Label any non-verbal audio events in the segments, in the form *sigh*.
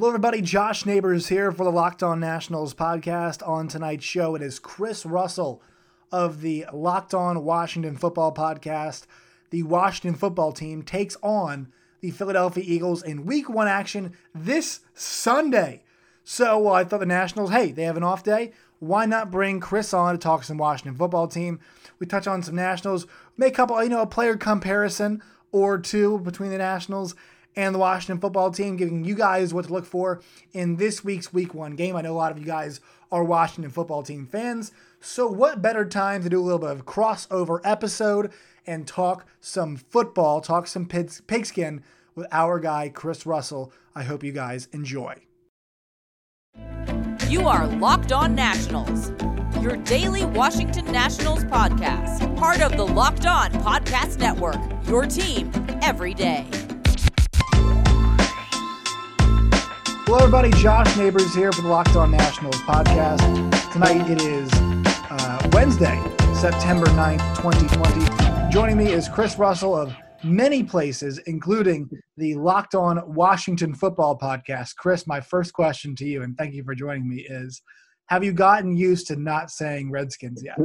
Hello, everybody. Josh Neighbors here for the Locked On Nationals podcast. On tonight's show, it is Chris Russell of the Locked On Washington Football podcast. The Washington football team takes on the Philadelphia Eagles in week one action this Sunday. So uh, I thought the Nationals, hey, they have an off day. Why not bring Chris on to talk some Washington football team? We touch on some Nationals, make a couple, you know, a player comparison or two between the Nationals and the Washington football team, giving you guys what to look for in this week's week one game. I know a lot of you guys are Washington football team fans. So, what better time to do a little bit of crossover episode and talk some football, talk some pigskin with our guy, Chris Russell? I hope you guys enjoy. You are Locked On Nationals, your daily Washington Nationals podcast, part of the Locked On Podcast Network, your team every day. Hello, everybody. Josh Neighbors here for the Locked On Nationals podcast. Tonight it is uh, Wednesday, September 9th, 2020. Joining me is Chris Russell of many places, including the Locked On Washington Football podcast. Chris, my first question to you, and thank you for joining me, is Have you gotten used to not saying Redskins yet?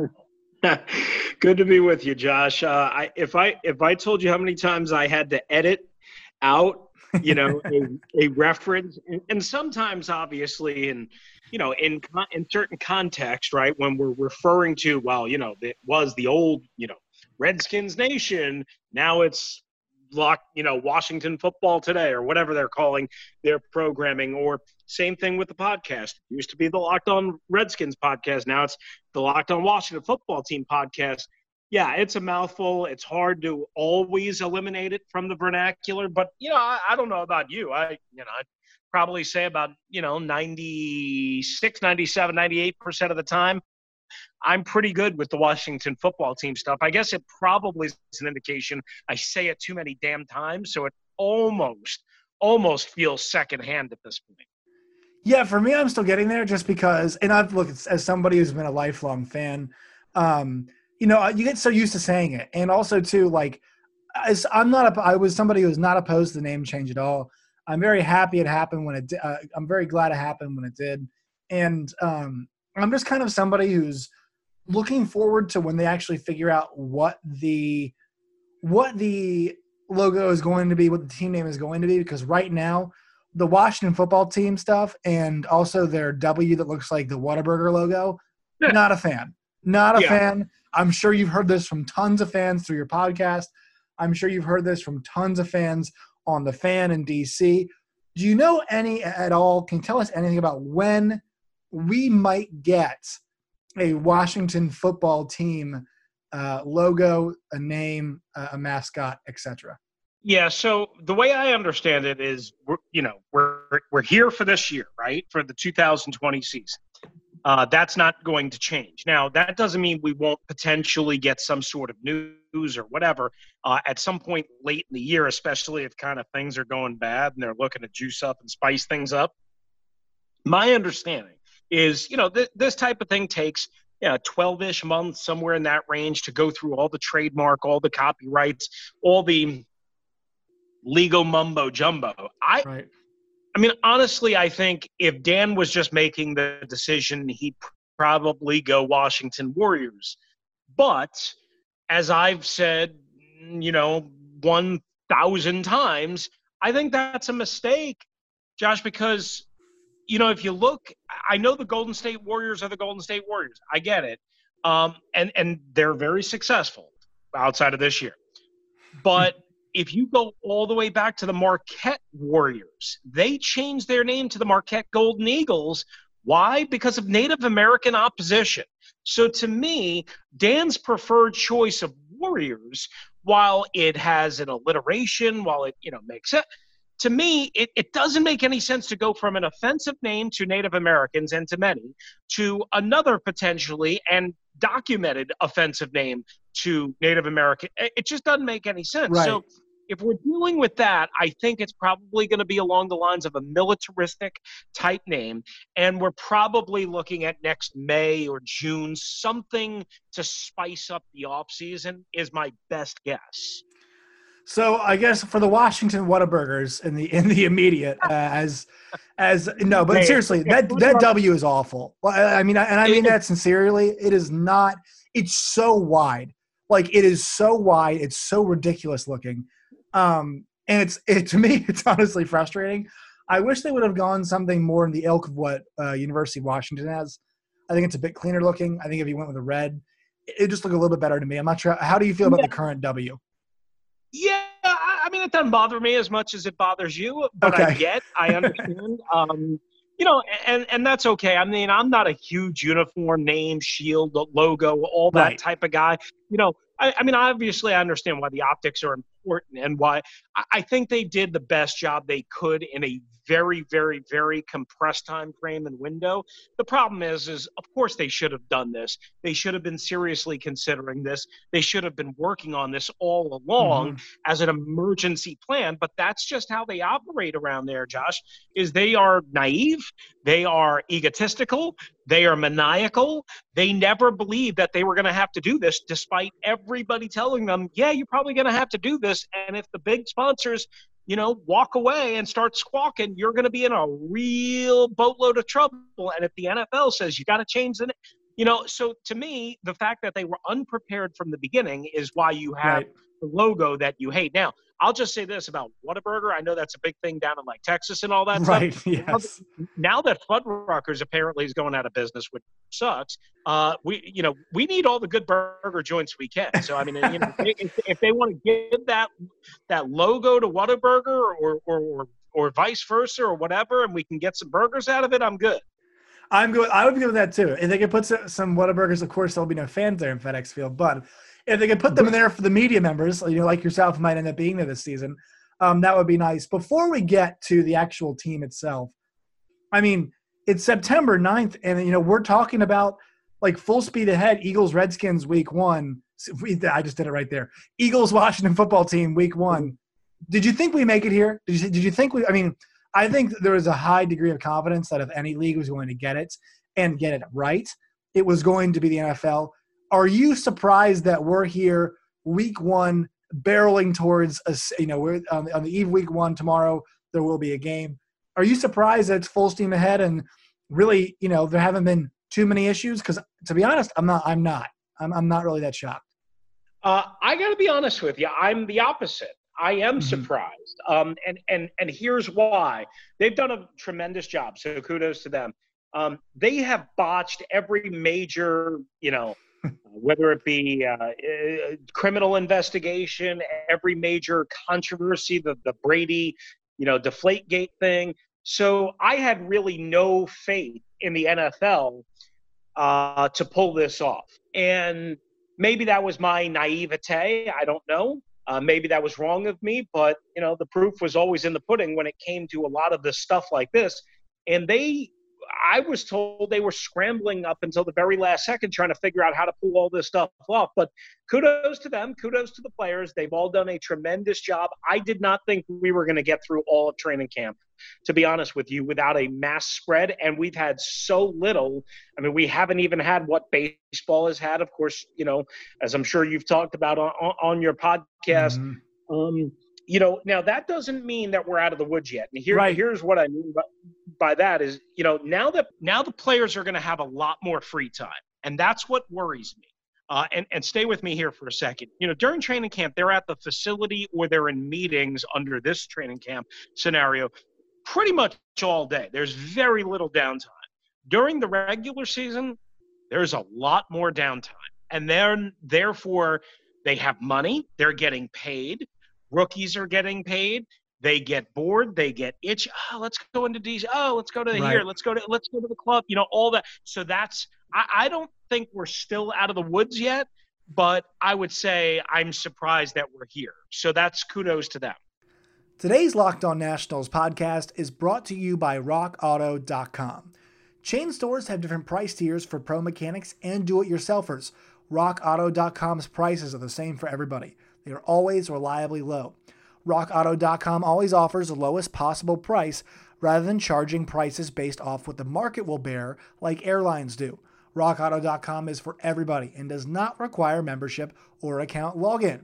*laughs* Good to be with you, Josh. Uh, I, if I if I told you how many times I had to edit out you know, a, a reference, and, sometimes, obviously, in you know, in in certain context, right, when we're referring to, well, you know, it was the old, you know, Redskins Nation. Now it's lock, you know, Washington Football Today or whatever they're calling their programming. Or same thing with the podcast. It used to be the Locked On Redskins podcast. Now it's the Locked On Washington Football Team podcast yeah, it's a mouthful. It's hard to always eliminate it from the vernacular. But you know, I, I don't know about you. I you know, I'd probably say about you know 96, 97, 98 percent of the time, I'm pretty good with the Washington football team stuff. I guess it probably is an indication I say it too many damn times, so it almost almost feels secondhand at this point. Yeah, for me, I'm still getting there just because, and I've looked as somebody who's been a lifelong fan. Um, you know, you get so used to saying it, and also too, like, as I'm not, a, I was somebody who was not opposed to the name change at all. I'm very happy it happened when it. Uh, I'm very glad it happened when it did, and um, I'm just kind of somebody who's looking forward to when they actually figure out what the what the logo is going to be, what the team name is going to be, because right now the Washington football team stuff and also their W that looks like the Whataburger logo, not a fan. Not a yeah. fan. I'm sure you've heard this from tons of fans through your podcast. I'm sure you've heard this from tons of fans on the fan in DC. Do you know any at all? Can you tell us anything about when we might get a Washington football team uh, logo, a name, a mascot, etc.? Yeah. So the way I understand it is, we're, you know, we're we're here for this year, right? For the 2020 season. Uh, that's not going to change. Now, that doesn't mean we won't potentially get some sort of news or whatever uh, at some point late in the year, especially if kind of things are going bad and they're looking to juice up and spice things up. My understanding is, you know, th- this type of thing takes know, 12-ish months, somewhere in that range, to go through all the trademark, all the copyrights, all the legal mumbo jumbo. I right. I mean, honestly, I think if Dan was just making the decision, he'd probably go Washington Warriors. But as I've said, you know, 1,000 times, I think that's a mistake, Josh, because, you know, if you look, I know the Golden State Warriors are the Golden State Warriors. I get it. Um, and, and they're very successful outside of this year. But if you go all the way back to the Marquette Warriors, they changed their name to the Marquette Golden Eagles. Why? Because of Native American opposition. So to me, Dan's preferred choice of Warriors, while it has an alliteration, while it you know makes it to me, it, it doesn't make any sense to go from an offensive name to Native Americans and to many to another potentially and documented offensive name to Native American. It just doesn't make any sense. Right. So if we're dealing with that, I think it's probably going to be along the lines of a militaristic type name. And we're probably looking at next May or June, something to spice up the off season is my best guess. So I guess for the Washington Whataburgers in the in the immediate uh, as as no, but seriously, that that W is awful. I mean, and I mean that sincerely. It is not. It's so wide. Like it is so wide. It's so ridiculous looking. Um, and it's it to me, *laughs* it's honestly frustrating. I wish they would have gone something more in the ilk of what uh, University of Washington has. I think it's a bit cleaner looking. I think if you went with a red, it it just look a little bit better to me. I'm not sure. How do you feel about the current W? Yeah, I, I mean, it doesn't bother me as much as it bothers you, but I get, I understand. *laughs* um, you know, and and that's okay. I mean, I'm not a huge uniform name, shield, logo, all that Right. type of guy. You know, I, I mean, obviously, I understand why the optics are important and why I, think they did the best job they could in a very, very, very compressed time frame and window. The problem is, is of course they should have done this. They should have been seriously considering this. They should have been working on this all along Mhm. as an emergency plan but that's just how they operate around there josh is they are naive they are egotistical they are maniacal they never believed that they were going to have to do this despite everybody telling them yeah you're probably going to have to do this and if the big sponsors you know walk away and start squawking you're going to be in a real boatload of trouble and if the nfl says you got to change the you know so to me the fact that they were unprepared from the beginning is why you have Right. the logo that you hate. Now, I'll just say this about Whataburger. I know that's a big thing down in like Texas and all that stuff. Right. Yes. Now that Fuddruckers apparently is going out of business, which sucks, uh, we you know we need all the good burger joints we can. So I mean, you know, if, if they want to give that that logo to Whataburger or or, or or vice versa or whatever, and we can get some burgers out of it, I'm good. I'm good. I would be good with that too. If they could put some, some Whataburgers, of course, there'll be no fans there in FedEx Field. But if they could put them in there for the media members, you know, like yourself, might end up being there this season, um, that would be nice. Before we get to the actual team itself, I mean, it's September 9th, and you know, we're talking about like full speed ahead. Eagles Redskins week one. I just did it right there. Eagles Washington football team week one. Did you think we make it here? Did you, did you think we? I mean, I think there was a high degree of confidence that if any league was going to get it and get it right, it was going to be the NFL. Are you surprised that we're here week one, barreling towards a you know, we're on, on the eve of week one tomorrow, there will be a game. Are you surprised that it's full steam ahead and really, you know, there haven't been too many issues? Because to be honest, I'm not, I'm not, I'm, I'm not really that shocked. Uh, I got to be honest with you. I'm the opposite. I am Mhm. surprised, um, and and and here's why. They've done a tremendous job. So kudos to them. Um, they have botched every major, you know, whether it be uh, uh, criminal investigation, every major controversy, the the Brady, you know, Deflategate thing. So I had really no faith in the NFL uh, to pull this off, and maybe that was my naivete. I don't know. Uh, maybe that was wrong of me, but you know, the proof was always in the pudding when it came to a lot of this stuff like this. And they, I was told they were scrambling up until the very last second trying to figure out how to pull all this stuff off. But kudos to them, kudos to the players. They've all done a tremendous job. I did not think we were going to get through all of training camp, to be honest with you, without a mass spread. And we've had so little. I mean, we haven't even had what baseball has had. Of course, you know, as I'm sure you've talked about on, on, your podcast. Mhm. Um, you know, now that doesn't mean that we're out of the woods yet. And here, Right. here's what I mean by, by that is, you know, now that now the players are going to have a lot more free time, and that's what worries me. Uh, and and stay with me here for a second. You know, during training camp, they're at the facility or they're in meetings under this training camp scenario, pretty much all day. There's very little downtime. During the regular season, there's a lot more downtime, and then therefore they have money. They're getting paid rookies are getting paid. They get bored. They get itch oh let's go into dc oh let's go to here. Let's go to let's go to the club. You know all that. So that's I, I don't think we're still out of the woods yet but i would say i'm surprised that we're here. So that's kudos to them. Today's Locked On Nationals podcast is brought to you by RockAuto.com. Chain stores have different price tiers for pro mechanics and do it yourselfers. RockAuto.com's prices are the same for everybody, they are always reliably low. RockAuto.com always offers the lowest possible price rather than charging prices based off what the market will bear, like airlines do. RockAuto.com is for everybody and does not require membership or account login.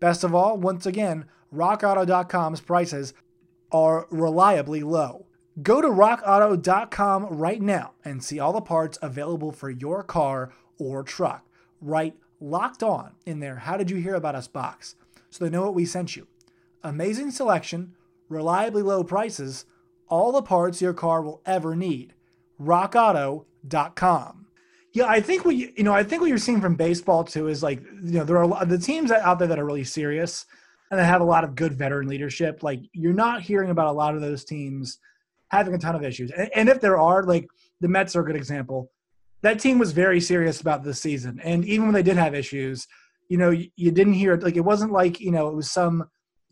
Best of all, once again, rockauto.com's prices are reliably low. Go to rockauto.com right now and see all the parts available for your car or truck. Right locked on in their How Did You Hear About Us box so they know what we sent you. Amazing selection, reliably low prices, all the parts your car will ever need. rockauto.com. Yeah, I think what you, you know, I think what you're seeing from baseball too is like, you know, there are a lot, the teams out there that are really serious and that have a lot of good veteran leadership. Like you're not hearing about a lot of those teams having a ton of issues. And, and if there are, like the Mets are a good example. That team was very serious about this season, and even when they did have issues, you know, you, you didn't hear like it wasn't like you know it was some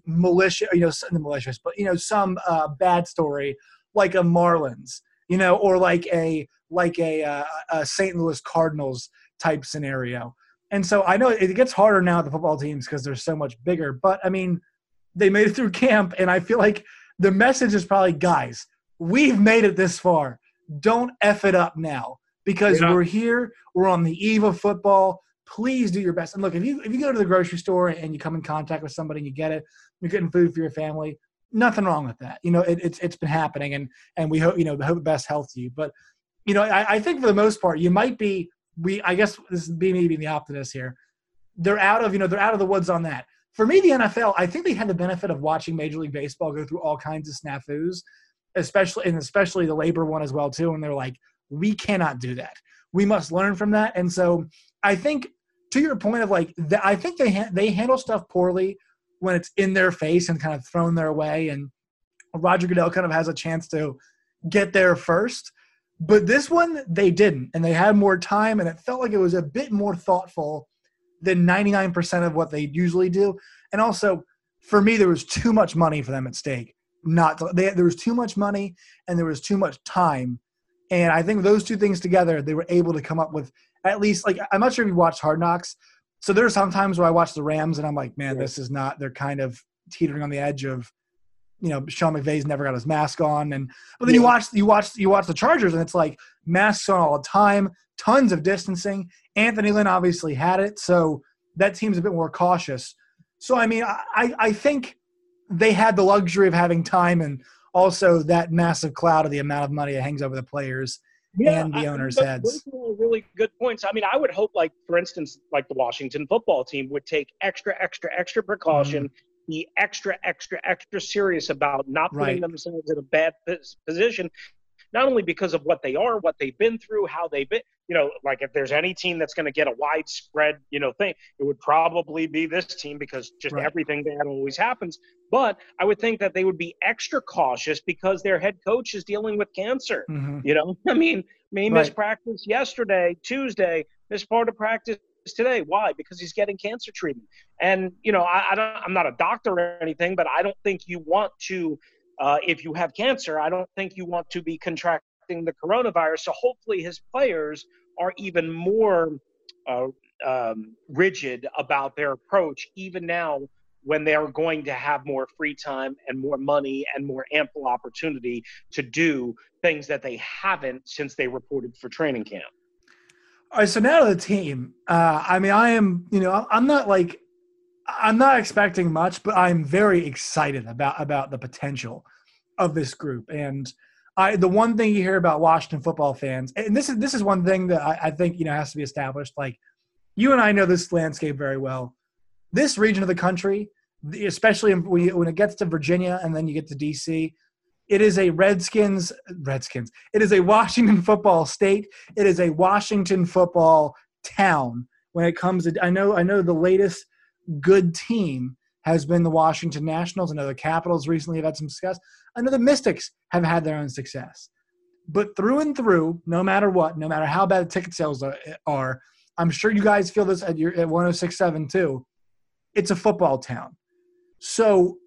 malicious, you know, the malicious, but you know, some uh, bad story like a Marlins, you know, or like a like a, uh, a St. Louis Cardinals type scenario. And so I know it gets harder now at the football teams because they're so much bigger. But I mean, they made it through camp, and I feel like the message is probably, guys, we've made it this far. Don't f it up now because we're here. We're on the eve of football. Please do your best. And look, if you if you go to the grocery store and you come in contact with somebody and you get it, you're getting food for your family. Nothing wrong with that. You know, it, it's it's been happening, and and we hope you know hope best health to you. But you know, I, I think for the most part, you might be we I guess this is me being the optimist here. They're out of you know they're out of the woods on that. For me, the NFL, I think they had the benefit of watching Major League Baseball go through all kinds of snafus, especially and especially the labor one as well too. And they're like, we cannot do that. We must learn from that. And so I think to your point of like, the, I think they ha- they handle stuff poorly when it's in their face and kind of thrown their way. And Roger Goodell kind of has a chance to get there first. But this one, they didn't, and they had more time, and it felt like it was a bit more thoughtful than 99% of what they usually do. And also, for me, there was too much money for them at stake. Not they, there was too much money, and there was too much time. And I think those two things together, they were able to come up with at least like I'm not sure if you watched Hard Knocks. So there are some times where I watch the Rams and I'm like, man, this is not. They're kind of teetering on the edge of you know Sean McVay's never got his mask on, and but then yeah. you watch you watch you watch the Chargers, and it's like masks on all the time, tons of distancing. Anthony Lynn obviously had it, so that team's a bit more cautious. So I mean, I I think they had the luxury of having time and also that massive cloud of the amount of money that hangs over the players yeah, and the owners' I, heads. Really good points. I mean, I would hope, like for instance, like the Washington football team would take extra, extra, extra precaution. Mm-hmm be extra, extra, extra serious about not putting right. themselves in a bad position, not only because of what they are, what they've been through, how they've been, you know, like if there's any team that's going to get a widespread, you know, thing, it would probably be this team because just right. everything bad always happens. But I would think that they would be extra cautious because their head coach is dealing with cancer. Mm-hmm. You know, *laughs* I mean, me right. missed practice yesterday, Tuesday, missed part of practice today. Why? Because he's getting cancer treatment. And you know, I, I don't. I'm not a doctor or anything, but I don't think you want to. Uh, if you have cancer, I don't think you want to be contracting the coronavirus. So hopefully, his players are even more uh, um, rigid about their approach, even now when they are going to have more free time and more money and more ample opportunity to do things that they haven't since they reported for training camp. All right, so now to the team. Uh, I mean, I am, you know, I'm not like, I'm not expecting much, but I'm very excited about about the potential of this group. And I, the one thing you hear about Washington football fans, and this is this is one thing that I, I think you know has to be established. Like, you and I know this landscape very well. This region of the country, especially when, it gets to Virginia and then you get to DC, it is a Redskins, Redskins. It is a Washington *laughs* football state. It is a Washington football town. When it comes to, I know, I know the latest good team has been the Washington Nationals. I know the Capitals recently have had some success. I know the Mystics have had their own success. But through and through, no matter what, no matter how bad the ticket sales are, I'm sure you guys feel this at your at 1067 too. It's a football town. So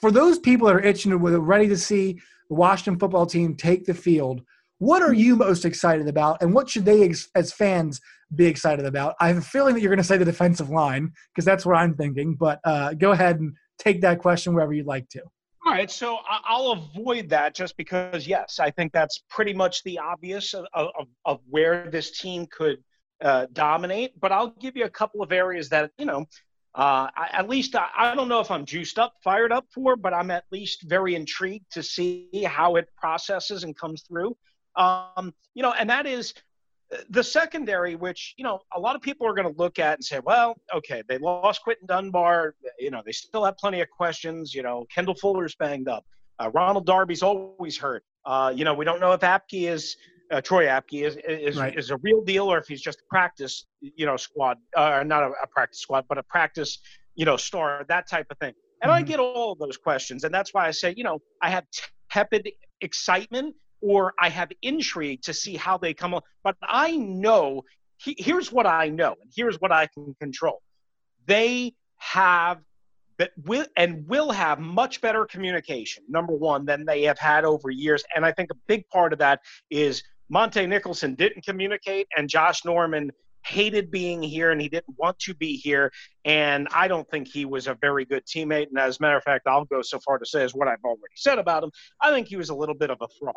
for those people that are itching and ready to see the Washington football team take the field, what are you most excited about, and what should they, as fans, be excited about? I have a feeling that you're going to say the defensive line because that's what I'm thinking. But uh, go ahead and take that question wherever you'd like to. All right, so I'll avoid that just because, yes, I think that's pretty much the obvious of, of, of where this team could uh, dominate. But I'll give you a couple of areas that, you know, uh, I, at least I, I, don't know if I'm juiced up, fired up for, but I'm at least very intrigued to see how it processes and comes through. Um, you know, and that is the secondary, which you know a lot of people are going to look at and say, well, okay, they lost Quinton Dunbar. You know, they still have plenty of questions. You know, Kendall Fuller's banged up. Uh, Ronald Darby's always hurt. Uh, you know, we don't know if Apke is uh, Troy Apke is is, right. is a real deal or if he's just a practice, you know, squad, uh, not a, a, practice squad, but a practice, you know, star, that type of thing. And mm-hmm. I get all of those questions, and that's why I say, you know, I have tepid excitement or I have intrigue to see how they come on. But I know he, here's what I know, and here's what I can control. They have will and will have much better communication number one than they have had over years. And i think a big part of that is montae nicholson didn't communicate and josh norman hated being here and he didn't want to be here. And i don't think he was a very good teammate. And as a matter of fact i'll go so far to say as what i've already said about him. I think he was a little bit of a fraud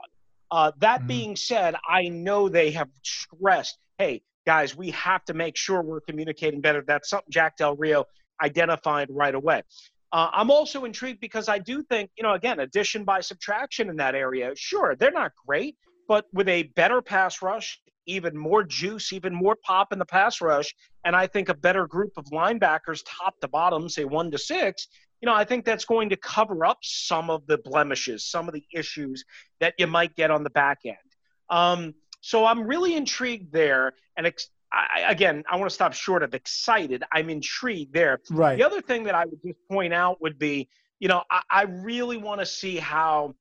uh, that mm-hmm. being said i know they have stressed hey guys we have to make sure we're communicating better that's something jack del rio identified right away. Uh, I'm also intrigued because I do think, you know, again, addition by subtraction in that area. Sure, they're not great, but with a better pass rush, even more juice, even more pop in the pass rush, and I think a better group of linebackers, top to bottom, say one to six, you know, I think that's going to cover up some of the blemishes, some of the issues that you might get on the back end. Um, so I'm really intrigued there, and ex- I, again, I want to stop short of excited. I'm intrigued there. Right. The other thing that I would just point out would be, you know, I, I really want to see how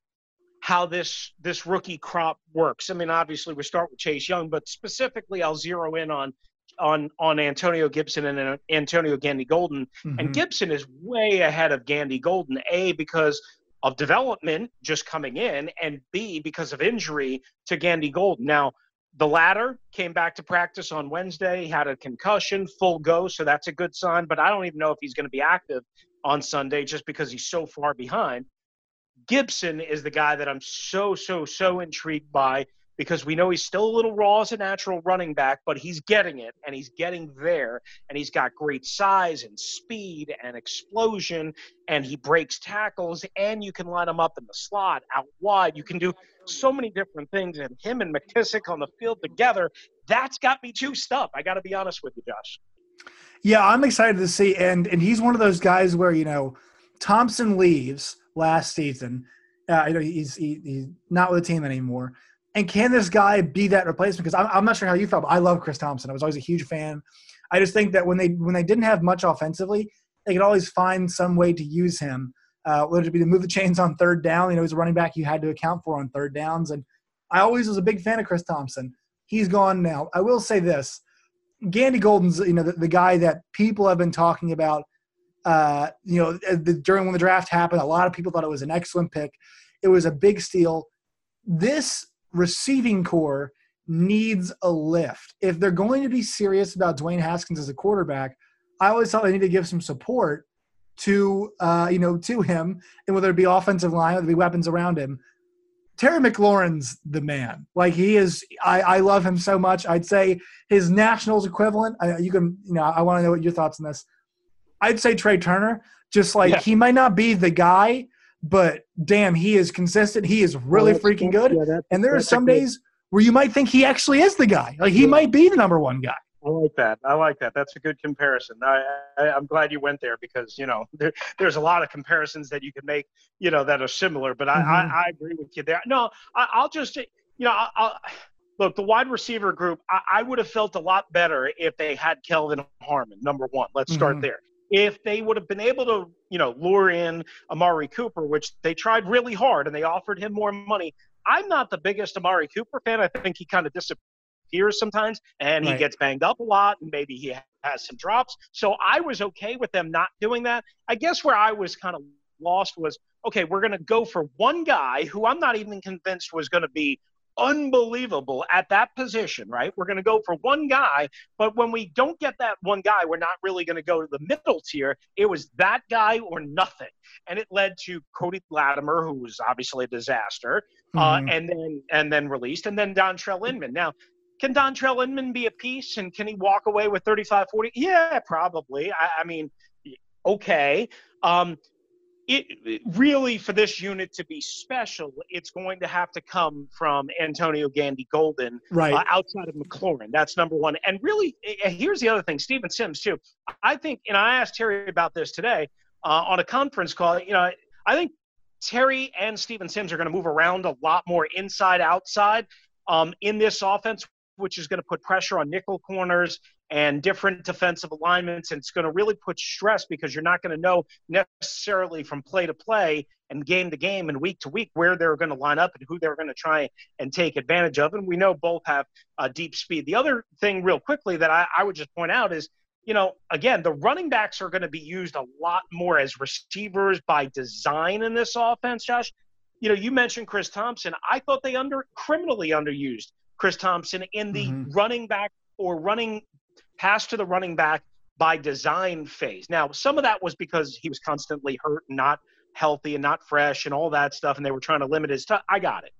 how this this rookie crop works. I mean, obviously we start with Chase Young, but specifically I'll zero in on on on Antonio Gibson and uh, Antonio Gandy Golden. Mm-hmm. And Gibson is way ahead of Gandy Golden, A because of development just coming in, and B because of injury to Gandy Golden. Now the latter came back to practice on Wednesday, had a concussion, full go, so that's a good sign. But I don't even know if he's going to be active on Sunday just because he's so far behind. Gibson is the guy that I'm so, so, so intrigued by because we know he's still a little raw as a natural running back, but he's getting it and he's getting there. And he's got great size and speed and explosion, and he breaks tackles, and you can line him up in the slot out wide. You can do so many different things, and him and McKissic on the field together, that's got me juiced up. I got to be honest with you, Josh. Yeah, I'm excited to see, and and he's one of those guys where you know Thompson leaves last season. Uh, you know he's he, he's not with the team anymore and can this guy be that replacement? Because I'm, I'm not sure how you felt, but I love Chris Thompson. I was always a huge fan. I just think that when they when they didn't have much offensively, they could always find some way to use him. Uh, whether it be to move the chains on third down, you know, he's a running back you had to account for on third downs. And I always was a big fan of Chris Thompson. He's gone now. I will say this: Gandy Golden's, you know, the, the guy that people have been talking about. Uh, you know, the, during when the draft happened, a lot of people thought it was an excellent pick. It was a big steal. This receiving corps needs a lift. If they're going to be serious about Dwayne Haskins as a quarterback, I always thought they need to give some support to uh, you know to him, and whether it be offensive line, whether it be weapons around him. Terry McLaurin's the man. Like he is, I, I love him so much. I'd say his Nationals equivalent. I, you can, you know, I want to know what your thoughts on this. I'd say Trea Turner. Just like yeah. he might not be the guy, but damn, he is consistent. He is really oh, freaking good. Yeah, and there are some days where you might think he actually is the guy. Like he yeah. might be the number one guy. I like that. I like that. That's a good comparison. I, I am glad you went there because you know *laughs* there, there's a lot of comparisons that you can make, you know, that are similar. But I, mm-hmm. I, I, agree with you there. No, I, will just you know I'll, I'll, look the wide receiver group. I, I, would have felt a lot better if they had Kelvin Harmon. Number one, let's start mm-hmm. there if they would have been able to, you know, lure in Amari Cooper, which they tried really hard and they offered him more money. I'm not the biggest Amari Cooper fan. I think he kind of disappears sometimes and he right. gets banged up a lot and maybe he has some drops. So I was okay with them not doing that. I guess where I was kind of lost was okay, we're going to go for one guy who I'm not even convinced was going to be unbelievable at that position, right? We're going to go for one guy, but when we don't get that one guy, we're not really going to go to the middle tier. It was that guy or nothing. And it led to Cody Latimer, who was obviously a disaster, uh, mm-hmm. uh, and then and then released, and then Dontrelle Inman. Now, can Dontrelle Inman be a piece and can he walk away with 35 40? Yeah, probably. I, I mean, Okay. Um, it, it, really for this unit to be special, it's going to have to come from Antonio Gandy Golden, right uh, outside of McLaurin. That's number one. And really, here's the other thing: Steven Sims too. I think, and I asked Terry about this today uh, on a conference call. You know, I think Terry and Steven Sims are going to move around a lot more inside outside um, in this offense, which is going to put pressure on nickel corners and different defensive alignments. And it's going to really put stress because you're not going to know necessarily from play to play and game to game and week to week where they're going to line up and who they're going to try and take advantage of. And we know both have uh, deep speed. The other thing, real quickly, that I, I would just point out is you know, again, the running backs are going to be used a lot more as receivers by design in this offense, Josh. You know, you mentioned Chris Thompson. I thought they under criminally underused Chris Thompson in the mm-hmm. running back or running pass to the running back by design phase. Now, some of that was because he was constantly hurt and not healthy and not fresh and all that stuff, and they were trying to limit his time. I got it.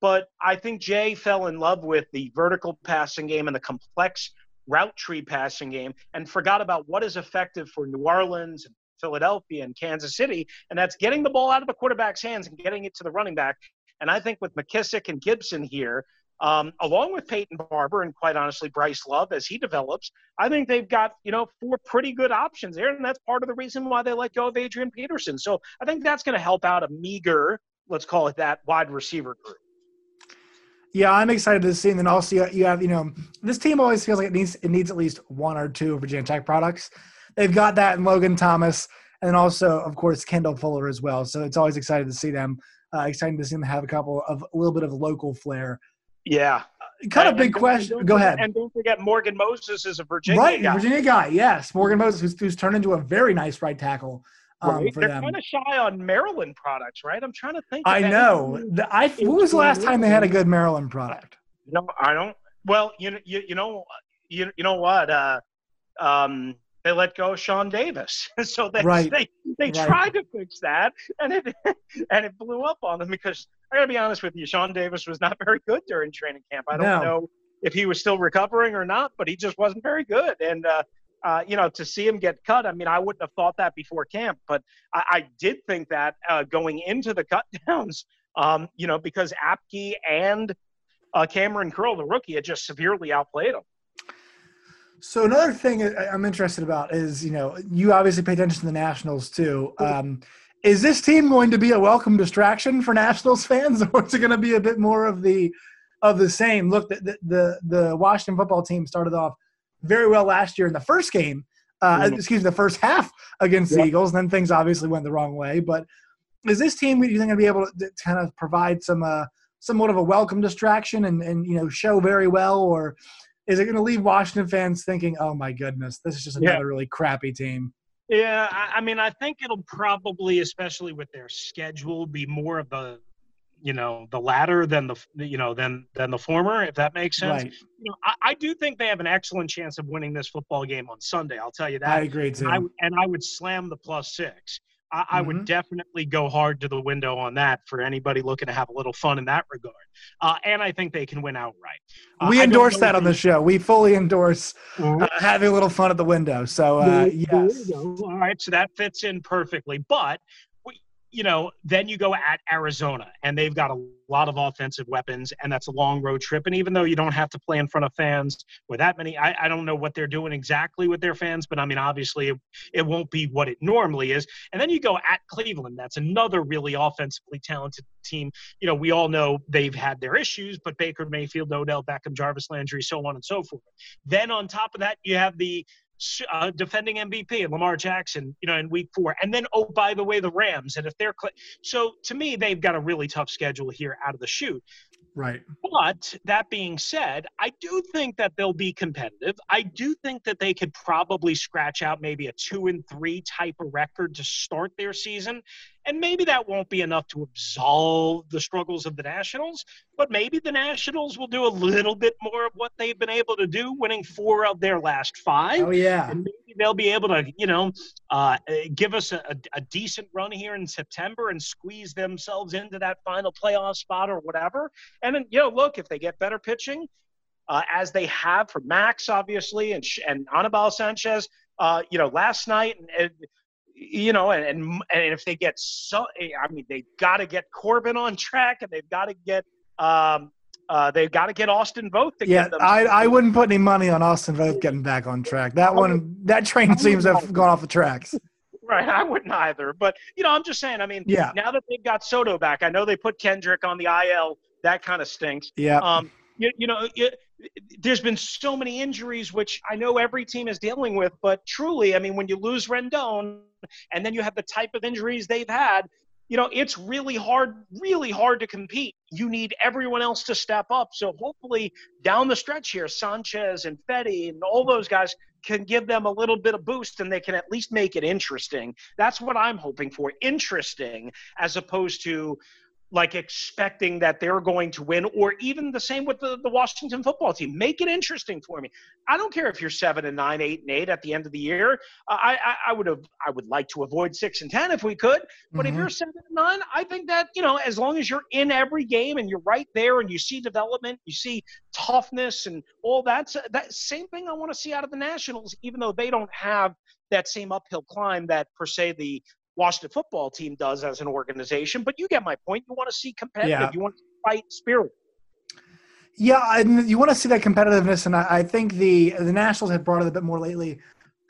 But I think Jay fell in love with the vertical passing game and the complex route tree passing game and forgot about what is effective for New Orleans and Philadelphia and Kansas City, and that's getting the ball out of the quarterback's hands and getting it to the running back. And I think with McKissic and Gibson here, um, along with Peyton Barber and quite honestly Bryce Love as he develops, I think they've got you know four pretty good options there, and that's part of the reason why they let go of Adrian Peterson. So I think that's going to help out a meager, let's call it that, wide receiver group. Yeah, I'm excited to see. And then also you have, you know, this team always feels like it needs it needs at least one or two Virginia Tech products. They've got that in Logan Thomas, and also, of course, Kendall Fuller as well. So it's always exciting to see them. Uh, exciting to see them have a couple of a little bit of local flair. Yeah. Kind of big question. Go ahead. And don't forget Morgan Moses is a Virginia right, guy. Virginia guy. Yes, Morgan Moses, who's, who's turned into a very nice right tackle. Um, right. They're them. kind of shy on Maryland products, right? I'm trying to think. I know. The, I, when was the last time they had a good Maryland product? No, I don't. Well, you you, you know you, you know what? Uh, um, they let go of Sean Davis, *laughs* so they right. they, they right. tried to fix that, and it *laughs* and it blew up on them because I got to be honest with you, Sean Davis was not *laughs* very good during training camp. I don't no. know if he was still recovering or not, but he just wasn't very good. And uh, uh, you know, to see him get cut, I mean, I wouldn't have thought that before camp, but I, I did think that uh, going into the *laughs* cut downs, um, you know, because Apke and uh, Kamren Curl, the rookie, had just severely outplayed him. So another thing I'm interested about is, you know, you obviously pay attention to the Nationals too. Um, is this team going to be a welcome distraction for Nationals fans, *laughs* or is it going to be a bit more of the of the same? Look, the the, the Washington football team started off very well last year in the first game. Uh, mm-hmm. Excuse me, the first half against the Eagles. And then things obviously went the wrong way. But is this team you think going to be able to, to kind of provide some uh, somewhat of a welcome distraction and, and you know show very well, or is it going to leave Washington fans thinking, "Oh my goodness, this is just another yeah. really crappy team"? Yeah, I, I mean, I think it'll probably, especially with their schedule, be more of the you know the latter than the you know than than the former if that makes sense. Right. you know I, I, do think they have an excellent chance of winning this football game on sunday i'll tell you that. I agree too and I, and I would slam the plus six I, I would mm-hmm. definitely go hard to the window on that for anybody looking to have a little fun in that regard. Uh, and I think they can win outright. Uh, we endorse that on the show. We fully endorse mm-hmm. uh, having a little fun at the window. So, uh, yes. All right. So that fits in perfectly. But you know, then you go at Arizona, and they've got a lot of offensive weapons, and that's a long road trip. And even though you don't have to play in front of fans with that many, I, I don't know what they're doing exactly with their fans, but I mean, obviously, it, it won't be what it normally is. And then you go at Cleveland. That's another really offensively talented team. You know, we all know they've had their issues, but Baker Mayfield, Odell Beckham, Jarvis Landry, so on and so forth. Then on top of that, you have the uh, defending MVP and Lamar Jackson, you know, in week four. And then, oh, by the way, the Rams. And if they're cl- so to me, they've got a really tough schedule here out of the chute. Right. But that being said, I do think that they'll be competitive. I do think that they could probably scratch out maybe a two and three type of record to start their season. And maybe that won't be enough to absolve the struggles of the Nationals, but maybe the Nationals will do a little bit more of what they've been able to do, winning four of their last five. Oh, yeah. And maybe they'll be able to, you know, uh, give us a, a decent run here in September and squeeze themselves into that final playoff spot or whatever. And then, you know, look, if they get better pitching, uh, as they have for Max, obviously, and and Anibal Sanchez, uh, you know, last night, and, and you know, and, and and if they get so, I mean, they've got to get Corbin on track, and they've got to get um, uh, they've got to get Austin Voth to yeah, get them. I, I wouldn't put any money on Austin Voth getting back on track. That one, that train seems to have gone off the tracks. *laughs* Right, I wouldn't either. But you know, I'm just saying. I mean, Yeah. now that they've got Soto back, I know they put Kendrick on the IL. That kind of stinks. Yeah. Um, you, you know, it, there's been so many injuries, which I know every team is dealing with. But truly, I mean, when you lose Rendon, and then you have the type of injuries they've had, you know, it's really hard, really hard to compete. You need everyone else to step up. So hopefully, down the stretch here, Sanchez and Fedde and all those guys can give them a little bit of boost, and they can at least make it interesting. That's what I'm hoping for, interesting, as opposed to like expecting that they're going to win, or even the same with the, the Washington football team. Make it interesting for me. I don't care if you're seven and nine, eight and eight at the end of the year. I I, I would have I would like to avoid six and ten if we could. But if Mhm. you're seven and nine, I think that you know as long as you're in every game and you're right there and you see development, you see toughness and all that. That same thing I want to see out of the Nationals, even though they don't have that same uphill climb that per se the Washington football team does as an organization. But you get my point. You want to see competitive. Yeah. You want to fight spirit. Yeah, and you want to see that competitiveness, and I, I think the the Nationals have brought it a bit more lately.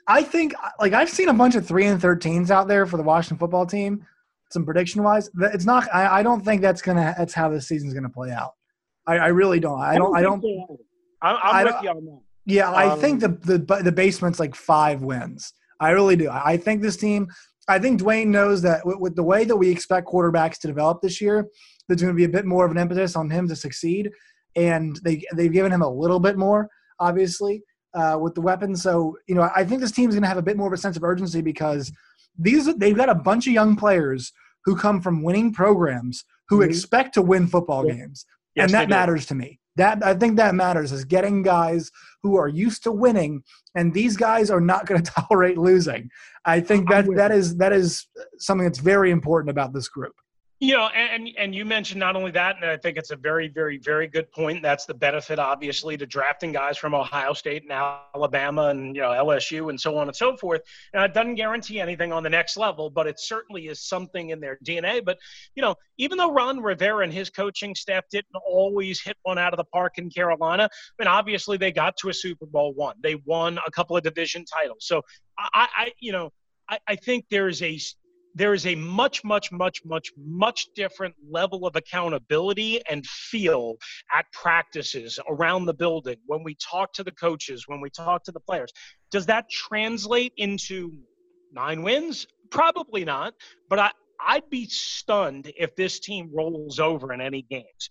I think, like, I've seen a bunch of three and thirteens out there for the Washington football team. Some prediction wise, it's not. I, I don't think that's gonna. That's how this season's gonna play out. I, I really don't. I don't. I don't. think they are. I'm, I'm I with you on that. Yeah, I Um, think the the the basement's like five wins. I really do. I I think this team. I think Dwayne knows that with, with the way that we expect quarterbacks to develop this year, there's going to be a bit more of an emphasis on him to succeed, and they they've given him a little bit more, obviously, uh, with the weapons. So you know, I think this team's going to have a bit more of a sense of urgency because these they've got a bunch of young players who come from winning programs who Mhm. expect to win football Yeah. games Yes, and that matters to me. That I think that matters is getting guys who are used to winning, and these guys are not going *laughs* to tolerate losing. I think that that is that is something that's very important about this group. You know, and and- and you mentioned not only that, and I think it's a very, very, very good point. That's the benefit, obviously, to drafting guys from Ohio State and Alabama and you know LSU and so on and so forth. Now, it doesn't guarantee anything on the next level, but it certainly is something in their DNA. But you know, even though Ron Rivera and his coaching staff didn't always hit one out of the park in Carolina, I mean, obviously they got to a Super Bowl one. They won a couple of division titles. So I, I you know, I, think there's a there is a much, much, much, much, much different level of accountability and feel at practices around the building when we talk to the coaches, when we talk to the players. Does that translate into nine wins? Probably not. But I, I'd be stunned if this team rolls over in any games.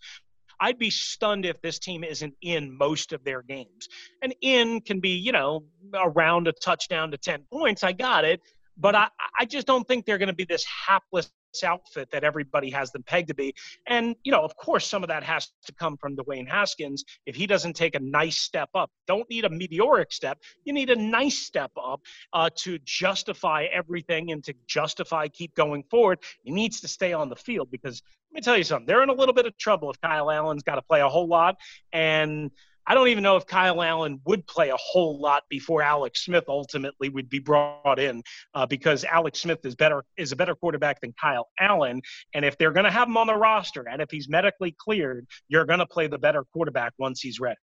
I'd be stunned if this team isn't in most of their games. And in can be, you know, around a touchdown to 10 points. I got it but I, I just don't think they're going to be this hapless outfit that everybody has them pegged to be. And, you know, of course, some of that has to come from Dwayne Haskins. If he doesn't take a nice step up, don't need a meteoric step. You need a nice step up uh, to justify everything and to justify keep going forward. He needs to stay on the field because let me tell you something. They're in a little bit of trouble if Kyle Allen's got to play a whole lot. And I don't even know if Kyle Allen would play a whole lot before Alex Smith ultimately would be brought in, uh, because Alex Smith is better is a better quarterback than Kyle Allen. And if they're going to have him on the roster, and if he's medically cleared, you're going to play the better quarterback once he's ready.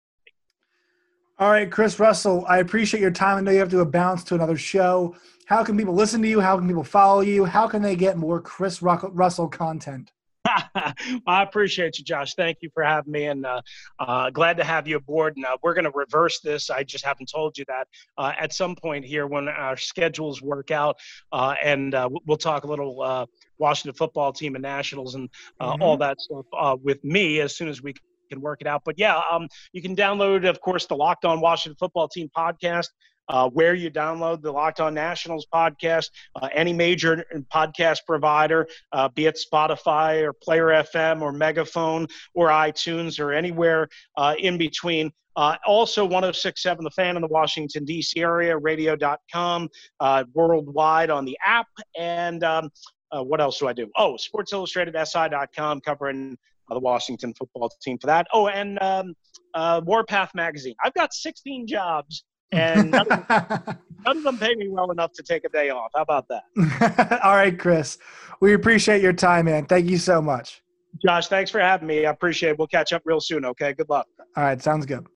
All right, Chris Russell, I appreciate your time. I know you have to bounce to another show. How can people listen to you? How can people follow you? How can they get more Chris Russell content? *laughs* I appreciate you, Josh. Thank you for having me, and uh, uh, glad to have you aboard. And uh, we're going to reverse this. I just haven't told you that uh, at some point here when our schedules work out, uh, and uh, we'll talk a little uh, Washington football team and Nationals and uh, all that stuff uh, with me as soon as we can work it out. But yeah, um, you can download, of course, the Locked On Washington Football Team podcast. Uh, where you download the Locked On Nationals podcast, uh, any major podcast provider, uh, be it Spotify or Player FM or Megaphone or iTunes or anywhere uh, in between. Uh, also, 1067 The Fan in the Washington, D.C. area, radio.com, uh, worldwide on the app. And um, uh, what else do I do? Oh, Sports Illustrated, SI.com, covering uh, the Washington football team for that. Oh, and um, uh, Warpath Magazine. I've got 16 jobs and none of, them, *laughs* none of them pay me well enough to take a day off. How about that? *laughs* All right, Chris. We appreciate your time, man. Thank you so much. Josh, thanks for having me. I appreciate it. We'll catch up real soon. Okay. Good luck. All right. Sounds good.